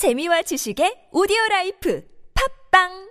재미와 지식의 오디오 라이프. 팝빵!